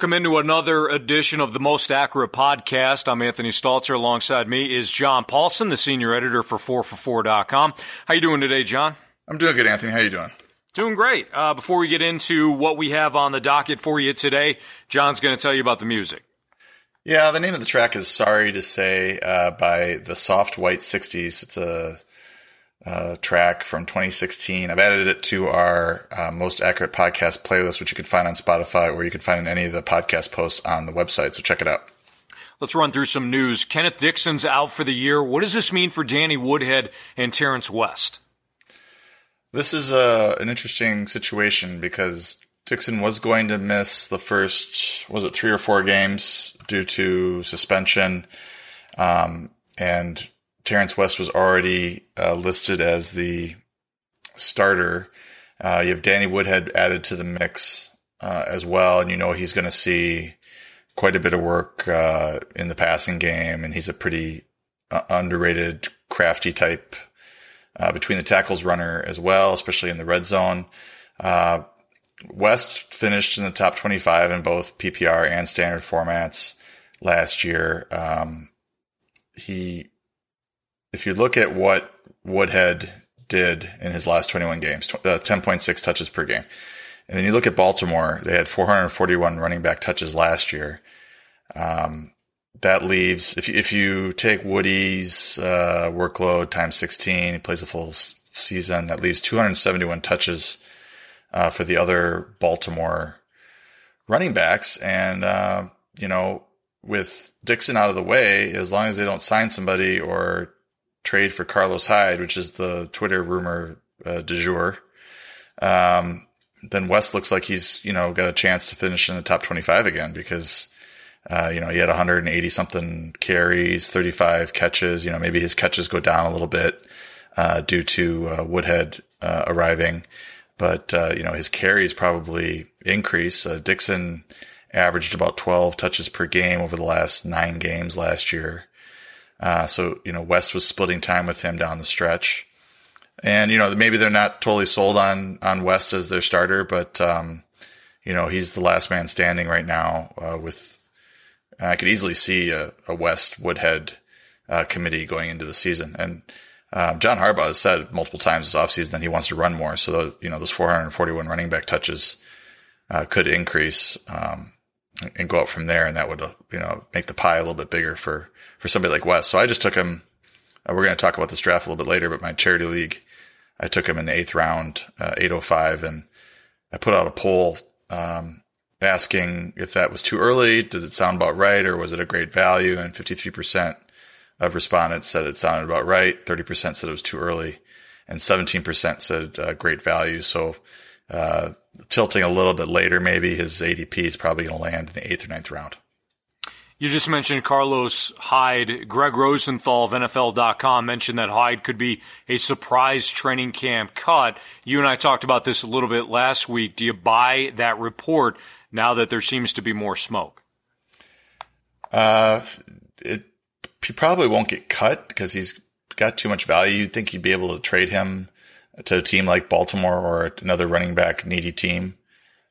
welcome into another edition of the Most Accurate Podcast. I'm Anthony Stalter. Alongside me is John Paulsen, the senior editor for 4for4.com. How you doing today, John? I'm doing good, Anthony. How you doing? Doing great. Uh, before we get into what we have on the docket for you today, John's going to tell you about the music. Yeah, the name of the track is "Sorry to Say" uh, by the Soft White Sixties. It's a, a, track from 2016. I've added it to our uh, most accurate podcast playlist, which you can find on Spotify, or you can find in any of the podcast posts on the website. So check it out. Let's run through some news. Kenneth Dixon's out for the year. What does this mean for Danny Woodhead and Terrence West? This is a, an interesting situation because Dixon was going to miss the first, was it three or four games due to suspension. Um, and Terrence West was already uh, listed as the starter. Uh, you have Danny Woodhead added to the mix uh, as well, and you know he's going to see quite a bit of work uh, in the passing game, and he's a pretty uh, underrated, crafty type uh, between the tackles runner as well, especially in the red zone. West finished in the top 25 in both PPR and standard formats last year. Um, he, if you look at what Woodhead did in his last 21 games, uh, 10.6 touches per game. And then you look at Baltimore, they had 441 running back touches last year. Um, that leaves if you, if you take Woody's uh, workload times 16, he plays a full season. That leaves 271 touches uh, for the other Baltimore running backs, and uh, you know with Dixon out of the way, as long as they don't sign somebody or trade for Carlos Hyde, which is the Twitter rumor uh, du jour, um, then West looks like he's you know got a chance to finish in the top 25 again because uh, you know, he had 180 something carries, 35 catches. You know, maybe his catches go down a little bit uh, due to uh, Woodhead uh, arriving, but uh, you know his carries probably increase. Dixon averaged about 12 touches per game over the last nine games last year. So you know West was splitting time with him down the stretch, and you know maybe they're not totally sold on on West as their starter, but um, you know he's the last man standing right now with I could easily see a, a West Woodhead uh, committee going into the season. And um, John Harbaugh has said multiple times this offseason that he wants to run more. So, you know, those 441 running back touches uh, could increase um, and go up from there. And that would, you know, make the pie a little bit bigger for, for somebody like West. So I just took him. Uh, we're going to talk about this draft a little bit later, but my charity league, I took him in the eighth round, uh, 805. And I put out a poll um, asking if that was too early. Does it sound about right, or was it a great value? And 53% of respondents said it sounded about right. 30% said it was too early, and 17% said uh, great value. So, uh, tilting a little bit later, maybe his ADP is probably going to land in the eighth or ninth round. You just mentioned Carlos Hyde. Greg Rosenthal of NFL.com mentioned that Hyde could be a surprise training camp cut. You and I talked about this a little bit last week. Do you buy that report now that there seems to be more smoke? Uh, it, he probably won't get cut because he's got too much value. You'd think he'd be able to trade him to a team like Baltimore or another running back needy team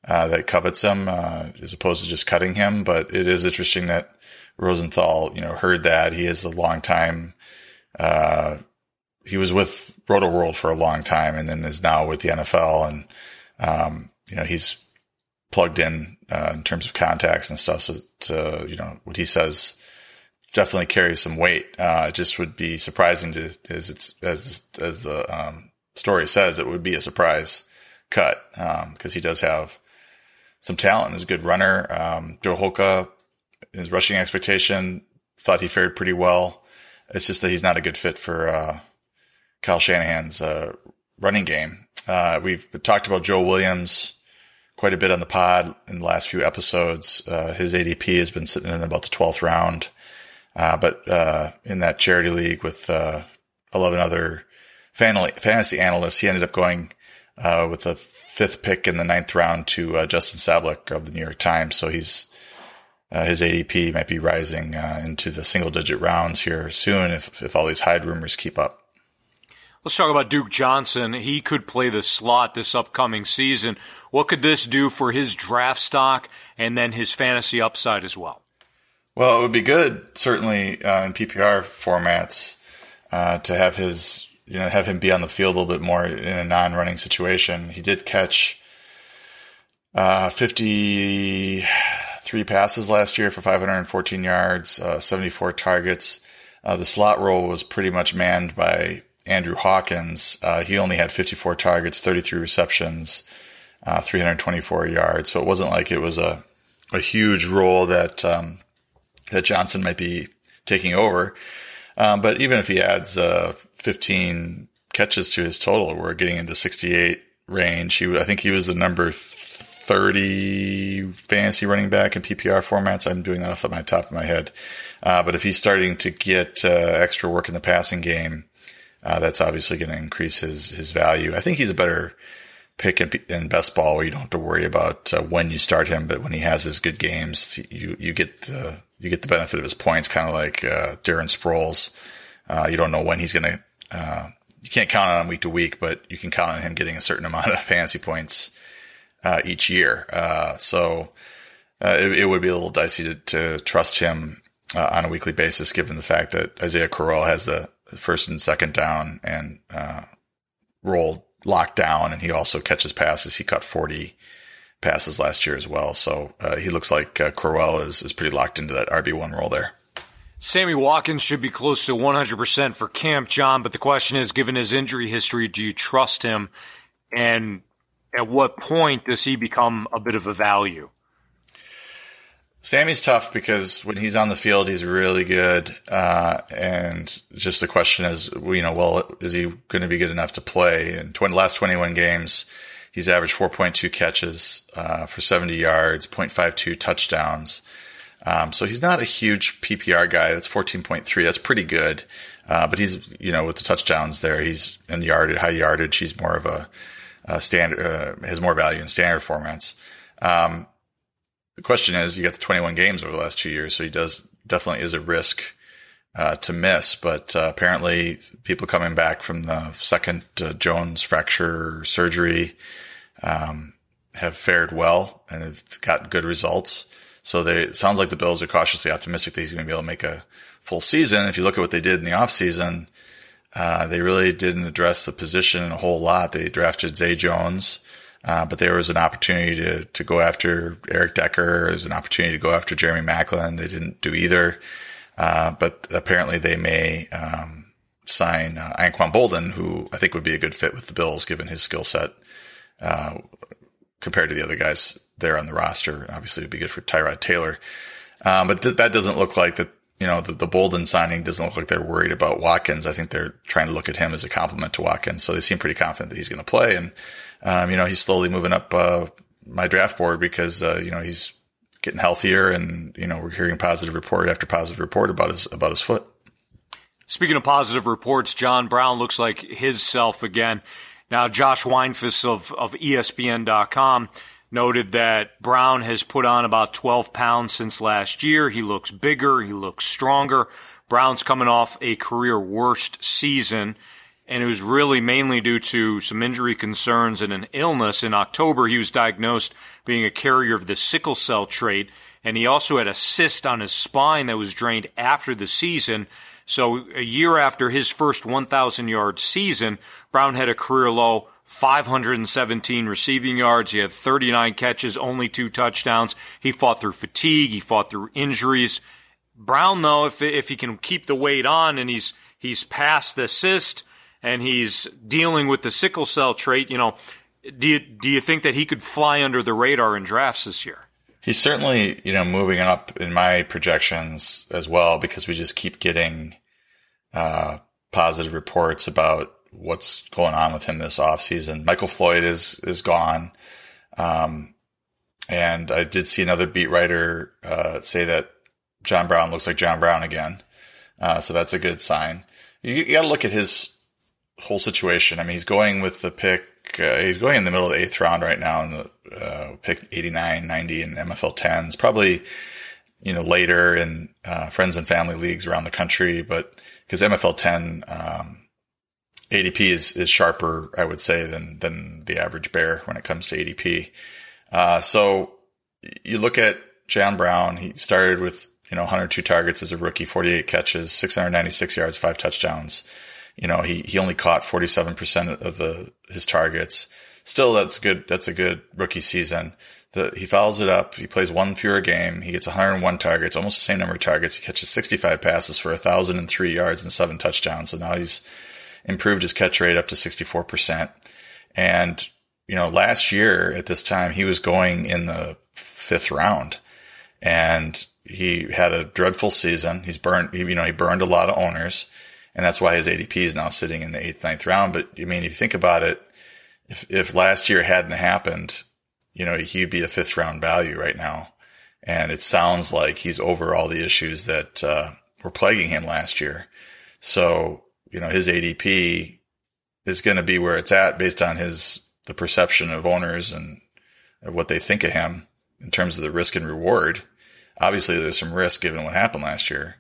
uh, that covets him, uh, as opposed to just cutting him. But it is interesting that Rosenthal, you know, heard that he is a long time. Uh, he was with Roto World for a long time, and then is now with the NFL, and um, you know he's plugged in uh, in terms of contacts and stuff. So, you know, what he says definitely carries some weight. Uh, it just would be surprising to, as it's, as, as the, um, story says, it would be a surprise cut, um, cause he does have some talent. He's a good runner. Um, Joe Holka, his rushing expectation, thought he fared pretty well. It's just that he's not a good fit for, uh, Kyle Shanahan's, uh, running game. Uh, we've talked about Joe Williams, quite a bit on the pod in the last few episodes. Uh, his ADP has been sitting in about the 12th round. Uh, but uh, in that charity league with uh, 11 other fantasy analyst, he ended up going uh, with the fifth pick in the ninth round to uh, Justin Sablich of the New York Times. So he's uh, his ADP might be rising uh, into the single digit rounds here soon if if all these Hyde rumors keep up. Let's talk about Duke Johnson. He could play the slot this upcoming season. What could this do for his draft stock and then his fantasy upside as well? Well, it would be good, certainly uh, in PPR formats, uh, to have his, you know, have him be on the field a little bit more in a non-running situation. He did catch uh, 53 passes last year for 514 yards, uh, 74 targets. Uh, the slot role was pretty much manned by Andrew Hawkins. Uh, he only had 54 targets, 33 receptions, uh, 324 yards. So it wasn't like it was a, a huge role that, um, that Johnson might be taking over. Um, but even if he adds, uh, 15 catches to his total, we're getting into 68 range. He, I think he was the number 30 fantasy running back in PPR formats. I'm doing that off the my top of my head. Uh, but if he's starting to get, uh, extra work in the passing game, uh, that's obviously going to increase his his value. I think he's a better pick in, best ball where you don't have to worry about uh, when you start him, but when he has his good games, you you get the you get the benefit of his points, kind of like uh, Darren Sproles. Uh, you don't know when he's going to. Uh, you can't count on him week to week, but you can count on him getting a certain amount of fantasy points uh, each year. so it, it, would be a little dicey to, to trust him on a weekly basis, given the fact that Isaiah Crowell has the first and second down and uh, roll locked down. And he also catches passes. He caught 40 passes last year as well. So uh, he looks like uh, Crowell is, is pretty locked into that RB1 role there. Sammy Watkins should be close to 100% for camp, John. But the question is, given his injury history, do you trust him? And at what point does he become a bit of a value? Sammy's tough because when he's on the field, he's really good. Uh, and just the question is, you know, well, is he going to be good enough to play? In 20, last 21 games, he's averaged 4.2 catches, uh, for 70 yards, 0.52 touchdowns. Um, so he's not a huge PPR guy. That's 14.3. That's pretty good. Uh, but he's, you know, with the touchdowns there, he's in yardage, high yardage. He's more of a, a standard, uh, has more value in standard formats. Um, the question is, you got the 21 games over the last two years, so he does definitely is a risk uh, to miss. But uh, apparently, people coming back from the second uh, Jones fracture surgery um, have fared well and have got good results. So they, it sounds like the Bills are cautiously optimistic that he's going to be able to make a full season. If you look at what they did in the offseason, uh, they really didn't address the position a whole lot. They drafted Zay Jones. Uh, but there was an opportunity to, to go after Eric Decker. There was an opportunity to go after Jeremy Maclin. They didn't do either. Uh, but apparently they may, um, sign, uh, Anquan Boldin, who I think would be a good fit with the Bills given his skill set, uh, compared to the other guys there on the roster. Obviously it'd be good for Tyrod Taylor. Um, but th- that doesn't look like that, you know, the, the Boldin signing doesn't look like they're worried about Watkins. I think they're trying to look at him as a complement to Watkins. So they seem pretty confident that he's going to play. And, um, you know, he's slowly moving up uh, my draft board because uh, you know he's getting healthier, and you know we're hearing positive report after positive report about his about his foot. Speaking of positive reports, John Brown looks like his self again. Now, Josh Weinfuss of, of ESPN.com noted that Brown has put on about 12 pounds since last year. He looks bigger. He looks stronger. Brown's coming off a career worst season and it was really mainly due to some injury concerns and an illness. In October, he was diagnosed being a carrier of the sickle cell trait, and he also had a cyst on his spine that was drained after the season. So a year after his first 1,000 yard season, Brown had a career low 517 receiving yards. He had 39 catches, only two touchdowns. He fought through fatigue. He fought through injuries. Brown, though, if, if he can keep the weight on and he's, he's past the cyst, and he's dealing with the sickle cell trait, you know, do you, do you think that he could fly under the radar in drafts this year? He's certainly, you know, moving up in my projections as well because we just keep getting uh, positive reports about what's going on with him this offseason. Michael Floyd is is gone. Um, and I did see another beat writer uh, say that John Brown looks like John Brown again. Uh, so that's a good sign. You, you got to look at his whole situation. I mean, he's going with the pick. Uh, he's going in the middle of the eighth round right now in the uh, pick 89, 90 in MFL 10s. Probably, you know, later in uh, friends and family leagues around the country, but because MFL 10 um, ADP is, is sharper, I would say, than than the average bear when it comes to ADP. Uh, so you look at John Brown. He started with you know 102 targets as a rookie, 48 catches, 696 yards, five touchdowns. You know he he only caught 47 percent of the his targets. Still, that's good. That's a good rookie season. The, he follows it up. He plays one fewer game. He gets 101 targets, almost the same number of targets. He catches 65 passes for 1,003 yards and seven touchdowns. So now he's improved his catch rate up to 64%. And, you know, last year at this time, he was going in the fifth round and he had a dreadful season. He's burned, you know, he burned a lot of owners and that's why his ADP is now sitting in the eighth, ninth round. But I mean, if you think about it, if, if last year hadn't happened, you know, he'd be a fifth round value right now. And it sounds like he's over all the issues that uh, were plaguing him last year. So, you know, his ADP is going to be where it's at based on his, the perception of owners and what they think of him in terms of the risk and reward. Obviously, there's some risk given what happened last year.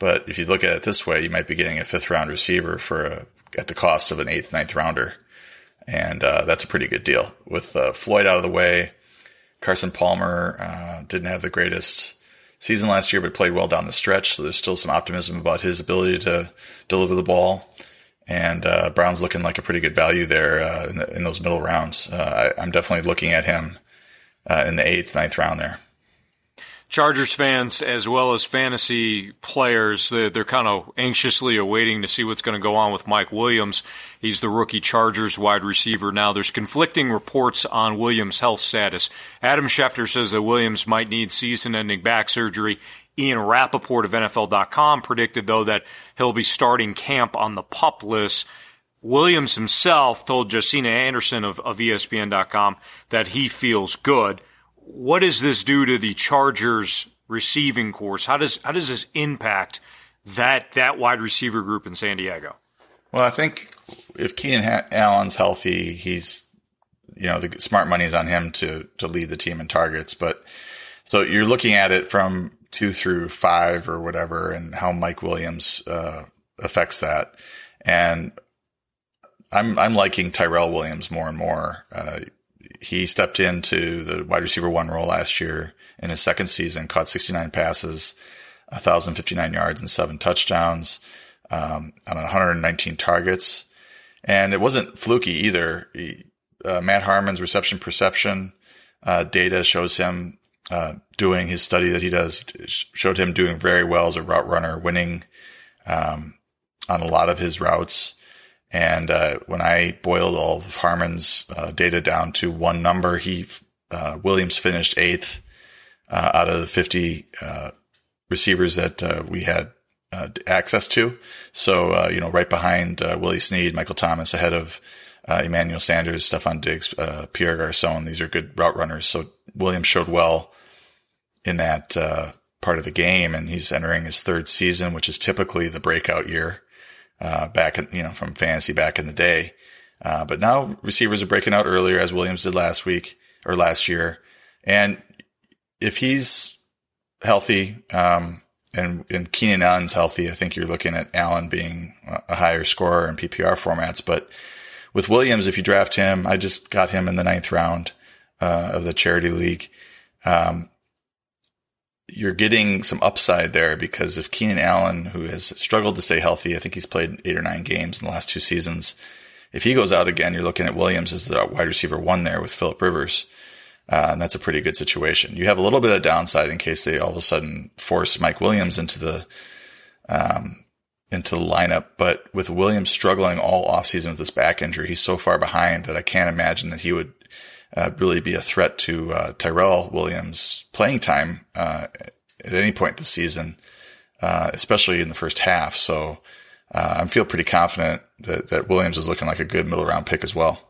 But if you look at it this way, you might be getting a fifth round receiver for a, at the cost of an eighth, ninth rounder and uh, that's a pretty good deal. With uh, Floyd out of the way, Carson Palmer uh, didn't have the greatest season last year, but played well down the stretch. So there's still some optimism about his ability to deliver the ball. And uh, Brown's looking like a pretty good value there uh, in, the, in, those middle rounds. Uh, I, am definitely looking at him in the eighth, ninth round there. Chargers fans as well as fantasy players, they're, they're kind of anxiously awaiting to see what's going to go on with Mike Williams. He's the rookie Chargers wide receiver now. There's conflicting reports on Williams' health status. Adam Schefter says that Williams might need season ending back surgery. Ian Rapoport of NFL.com predicted, though, that he'll be starting camp on the pup list. Williams himself told Josina Anderson of, of ESPN.com that he feels good what does this do to the Chargers receiving course? How does how does this impact that that wide receiver group in San Diego? Well, I think if Keenan Allen's healthy, he's you know the smart money is on him to to lead the team in targets. But so you're looking at it from two through five or whatever, and how Mike Williams uh, affects that. And I'm I'm liking Tyrell Williams more and more. Uh, he stepped into the wide receiver one role last year in his second season, caught 69 passes, 1,059 yards and seven touchdowns um, on 119 targets. And it wasn't fluky either. He, uh, Matt Harmon's reception perception uh, data shows him uh, doing his study that he does, showed him doing very well as a route runner, winning um, on a lot of his routes. And uh, when I boiled all of Harmon's uh, data down to one number, he uh, Williams finished eighth uh, out of the 50 uh, receivers that uh, we had access to. So you know, right behind Willie Snead, Michael Thomas, ahead of Emmanuel Sanders, Stefon Diggs, Pierre Garcon. These are good route runners. So Williams showed well in that part of the game, and he's entering his third season, which is typically the breakout year uh, back, in, you know, from fantasy back in the day. Uh, but now receivers are breaking out earlier, as Williams did last week or last year. And if he's healthy, um, and, and Keenan Allen's healthy, I think you're looking at Allen being a higher scorer in PPR formats. But with Williams, if you draft him, I just got him in the ninth round uh, of the charity league. Um, you're getting some upside there because if Keenan Allen, who has struggled to stay healthy, I think he's played eight or nine games in the last two seasons. If he goes out again, you're looking at Williams as the wide receiver one there with Philip Rivers. Uh, and that's a pretty good situation. You have a little bit of downside in case they all of a sudden force Mike Williams into the, um, into the lineup. But with Williams struggling all offseason with this back injury, he's so far behind that I can't imagine that he would uh, really be a threat to uh, Tyrell Williams' playing time uh, at any point this season, uh, especially in the first half. So uh, I feel pretty confident that, that Williams is looking like a good middle round pick as well.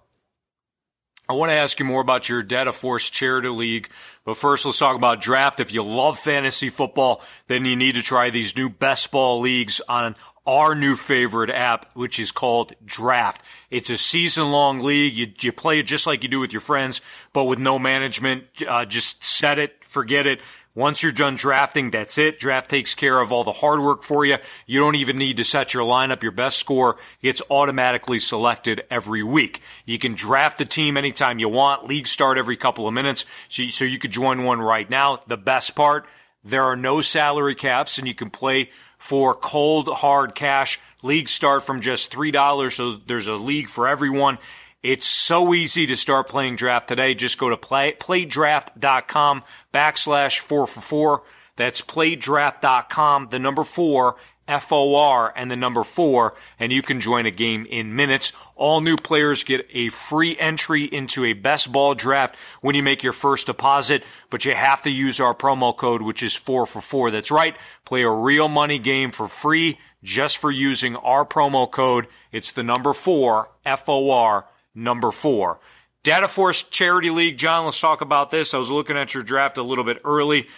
I want to ask you more about your Data Force Charity League, but first let's talk about draft. If you love fantasy football, then you need to try these new best ball leagues on our new favorite app, which is called Draft. It's a season long league. You, you play it just like you do with your friends, but with no management. Uh, just set it, forget it. Once you're done drafting, that's it. Draft takes care of all the hard work for you. You don't even need to set your lineup. Your best score gets automatically selected every week. You can draft the team anytime you want. Leagues start every couple of minutes. So, so you could join one right now. The best part, there are no salary caps and you can play for cold hard cash. Leagues start from just $3. So there's a league for everyone. It's so easy to start playing draft today. Just go to play, playdraft.com backslash four for four. That's playdraft.com, the number four, F-O-R, and the number four, and you can join a game in minutes. All new players get a free entry into a best ball draft when you make your first deposit, but you have to use our promo code, which is four for four. That's right. Play a real money game for free just for using our promo code. It's the number four, F-O-R, number four. Data Force Charity League, John, let's talk about this. I was looking at your draft a little bit early,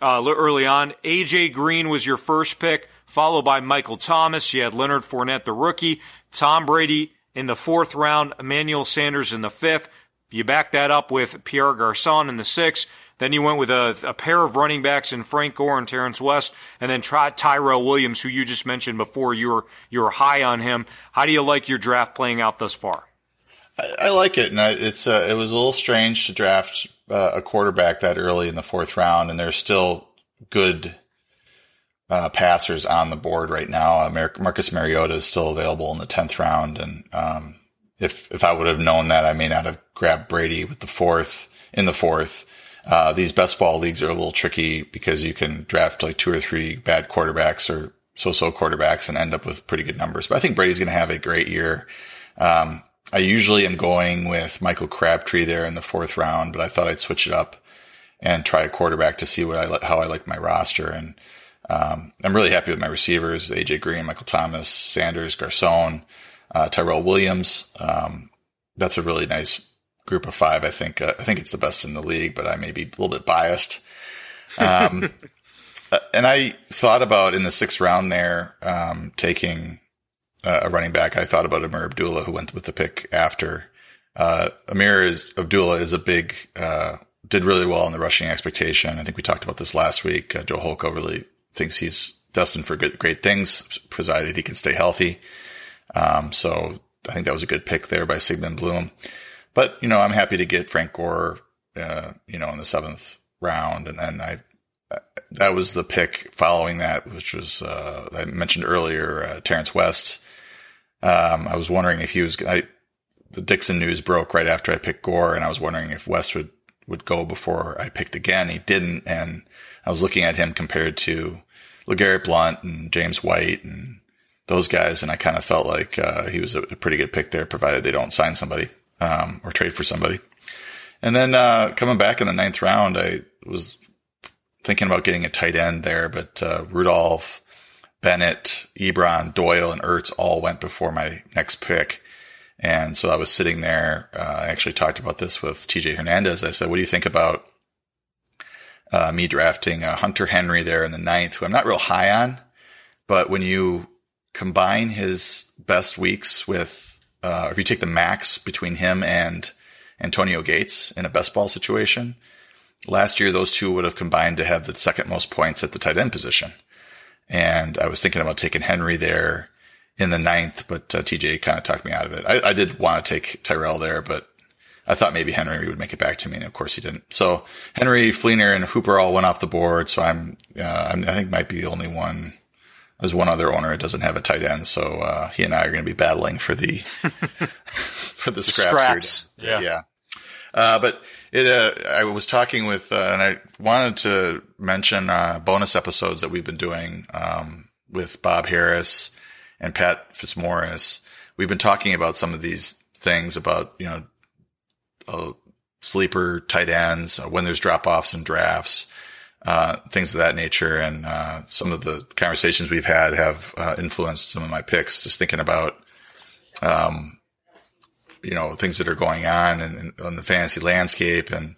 uh, early on. AJ Green was your first pick, followed by Michael Thomas. You had Leonard Fournette, the rookie, Tom Brady in the fourth round, Emmanuel Sanders in the fifth. You backed that up with Pierre Garcon in the sixth. Then you went with a, a, pair of running backs in Frank Gore and Terrence West, and then try Tyrell Williams, who you just mentioned before. You were you were high on him. How do you like your draft playing out thus far? I, I like it, and I, it's uh, it was a little strange to draft uh, a quarterback that early in the fourth round, and there's still good uh, passers on the board right now. Uh, Marcus Mariota is still available in the tenth round, and um, if if I would have known that, I may not have grabbed Brady with the fourth in the fourth. Uh, these best ball leagues are a little tricky because you can draft like two or three bad quarterbacks or so-so quarterbacks and end up with pretty good numbers. But I think Brady's going to have a great year. Um, I usually am going with Michael Crabtree there in the fourth round, but I thought I'd switch it up and try a quarterback to see what I how I like my roster. And um, I'm really happy with my receivers: AJ Green, Michael Thomas, Sanders, Garcon, uh, Tyrell Williams. Um, that's a really nice group of five. I think uh, I think it's the best in the league, but I may be a little bit biased. Um, uh, and I thought about in the sixth round there um, taking uh, a running back. I thought about Ameer Abdullah, who went with the pick after. Uh, Ameer is Abdullah is a big, uh, did really well in the rushing expectation. I think we talked about this last week. Uh, Joe Holka really thinks he's destined for good, great things, provided he can stay healthy. Um, so I think that was a good pick there by Sigmund Bloom. But, you know, I'm happy to get Frank Gore, uh, you know, in the seventh round. And then I, that was the pick following that, which was, uh, I mentioned earlier, uh, Terrence West um, I was wondering if he was, I, the Dixon news broke right after I picked Gore and I was wondering if West would, would go before I picked again. He didn't. And I was looking at him compared to LeGarrette Blount and James White and those guys. And I kind of felt like, uh, he was a, a, pretty good pick there, provided they don't sign somebody, um, or trade for somebody. And then, uh, coming back in the ninth round, I was thinking about getting a tight end there, but, uh, Rudolph, Bennett, Ebron, Doyle, and Ertz all went before my next pick. And so I was sitting there. Uh, I actually talked about this with TJ Hernandez. I said, what do you think about uh, me drafting uh, Hunter Henry there in the ninth, who I'm not real high on, but when you combine his best weeks with, uh, if you take the max between him and Antonio Gates in a best ball situation, last year those two would have combined to have the second most points at the tight end position. And I was thinking about taking Henry there in the ninth, but uh, TJ kind of talked me out of it. I, I did want to take Tyrell there, but I thought maybe Henry would make it back to me, and of course he didn't. So Henry, Fleener, and Hooper all went off the board. So I'm, uh, I'm i think might be the only one. There's one other owner that doesn't have a tight end, so uh, he and I are going to be battling for the for the, the scraps. scraps. Yeah, yeah. Uh, but it, uh, I was talking with, uh, and I wanted to mention uh, bonus episodes that we've been doing um, with Bob Harris and Pat Fitzmaurice. We've been talking about some of these things about you know uh, sleeper tight ends uh, when there's drop offs and drafts. Uh, things of that nature, and some of the conversations we've had have influenced some of my picks. Just thinking about um, you know things that are going on in, in, the fantasy landscape and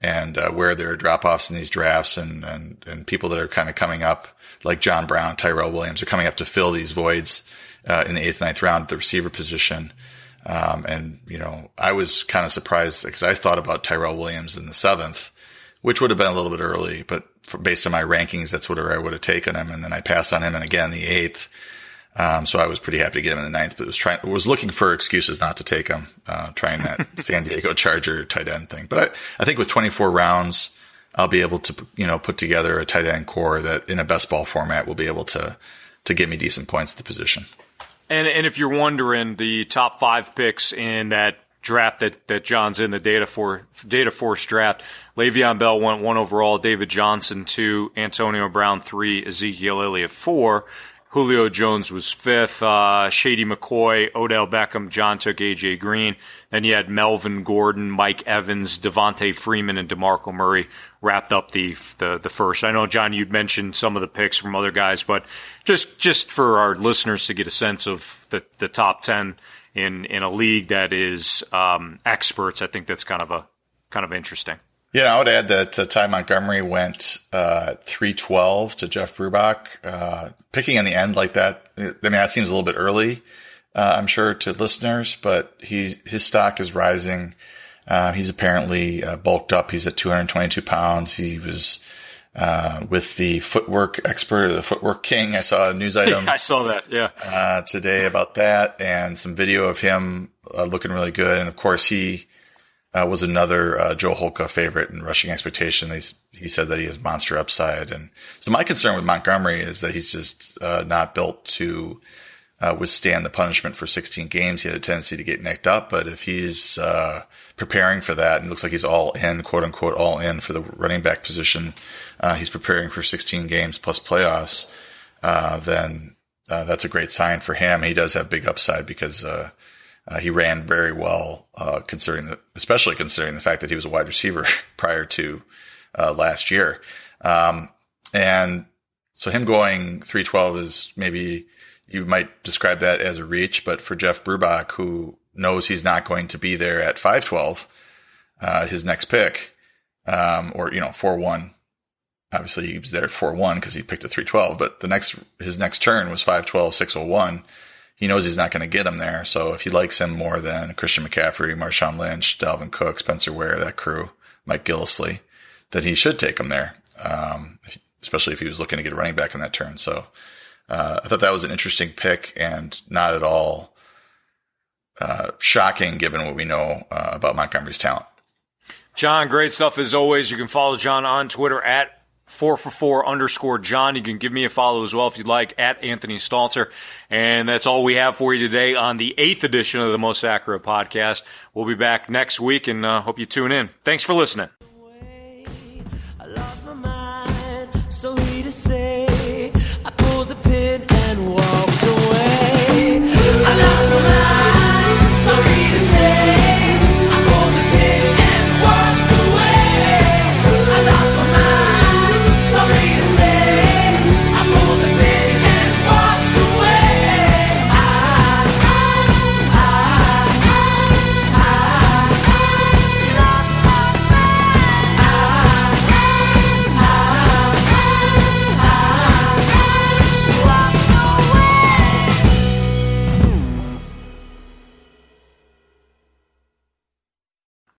and uh, where there are drop offs in these drafts and, and, and people that are kind of coming up, like John Brown, Tyrell Williams, are coming up to fill these voids uh, in the eighth, ninth round at the receiver position. Um, and, you know, I was kind of surprised because I thought about Tyrell Williams in the seventh, which would have been a little bit early, but for, based on my rankings, that's whatever I would have taken him. And then I passed on him and again the eighth. Um, so I was pretty happy to get him in the ninth, but was trying, was looking for excuses not to take him, uh, trying that San Diego Charger tight end thing. But I, I think with 24 rounds, I'll be able to, you know, put together a tight end corps that in a best ball format will be able to, to give me decent points at the position. And, and if you're wondering, the top five picks in that draft that, that John's in, the data for data force draft, Le'Veon Bell went one overall, David Johnson two, Antonio Brown three, Ezekiel Elliott four. Julio Jones was fifth. Uh, Shady McCoy, Odell Beckham, John took AJ Green. Then you had Melvin Gordon, Mike Evans, Devonta Freeman, and DeMarco Murray wrapped up the, the the first. I know John, you'd mentioned some of the picks from other guys, but just just for our listeners to get a sense of the the top ten in in a league that is um, experts, I think that's kind of a kind of interesting. Yeah, I would add that uh, Ty Montgomery went uh, 312 to Jeff Brubach. Uh, picking in the end like that, I mean, that seems a little bit early, uh, I'm sure, to listeners, but he's, his stock is rising. Uh, he's apparently uh, bulked up. He's at 222 pounds. He was with the footwork expert, the footwork king. I saw a news item. I saw that, yeah. today about that and some video of him looking really good. And of course, he uh, was another uh, Joe Holka favorite in rushing expectation. He's, he said that he has monster upside. And so my concern with Montgomery is that he's just uh, not built to uh, withstand the punishment for 16 games. He had a tendency to get nicked up, but if he's uh, preparing for that and looks like he's all in, quote unquote, all in for the running back position, uh, he's preparing for 16 games plus playoffs, then that's a great sign for him. He does have big upside because uh, he ran very well, uh, considering the, especially considering the fact that he was a wide receiver prior to uh, last year. Um, and so him going 312 is maybe you might describe that as a reach, but for Jeff Brubach, who knows he's not going to be there at 512, uh, his next pick, um, or, you know, 4-1, obviously he was there at 4-1 because he picked a 312, but the next, his next turn was 512, 601 he knows he's not going to get him there. So if he likes him more than Christian McCaffrey, Marshawn Lynch, Dalvin Cook, Spencer Ware, that crew, Mike Gillislee, then he should take him there. Um, especially if he was looking to get a running back in that turn. So, uh, I thought that was an interesting pick and not at all, uh, shocking given what we know uh, about Montgomery's talent. John, great stuff as always. You can follow John on Twitter at four for four underscore John. You can give me a follow as well if you'd like at Anthony Stalter. And that's all we have for you today on the eighth edition of the Most Accurate podcast. We'll be back next week and uh, hope you tune in. Thanks for listening.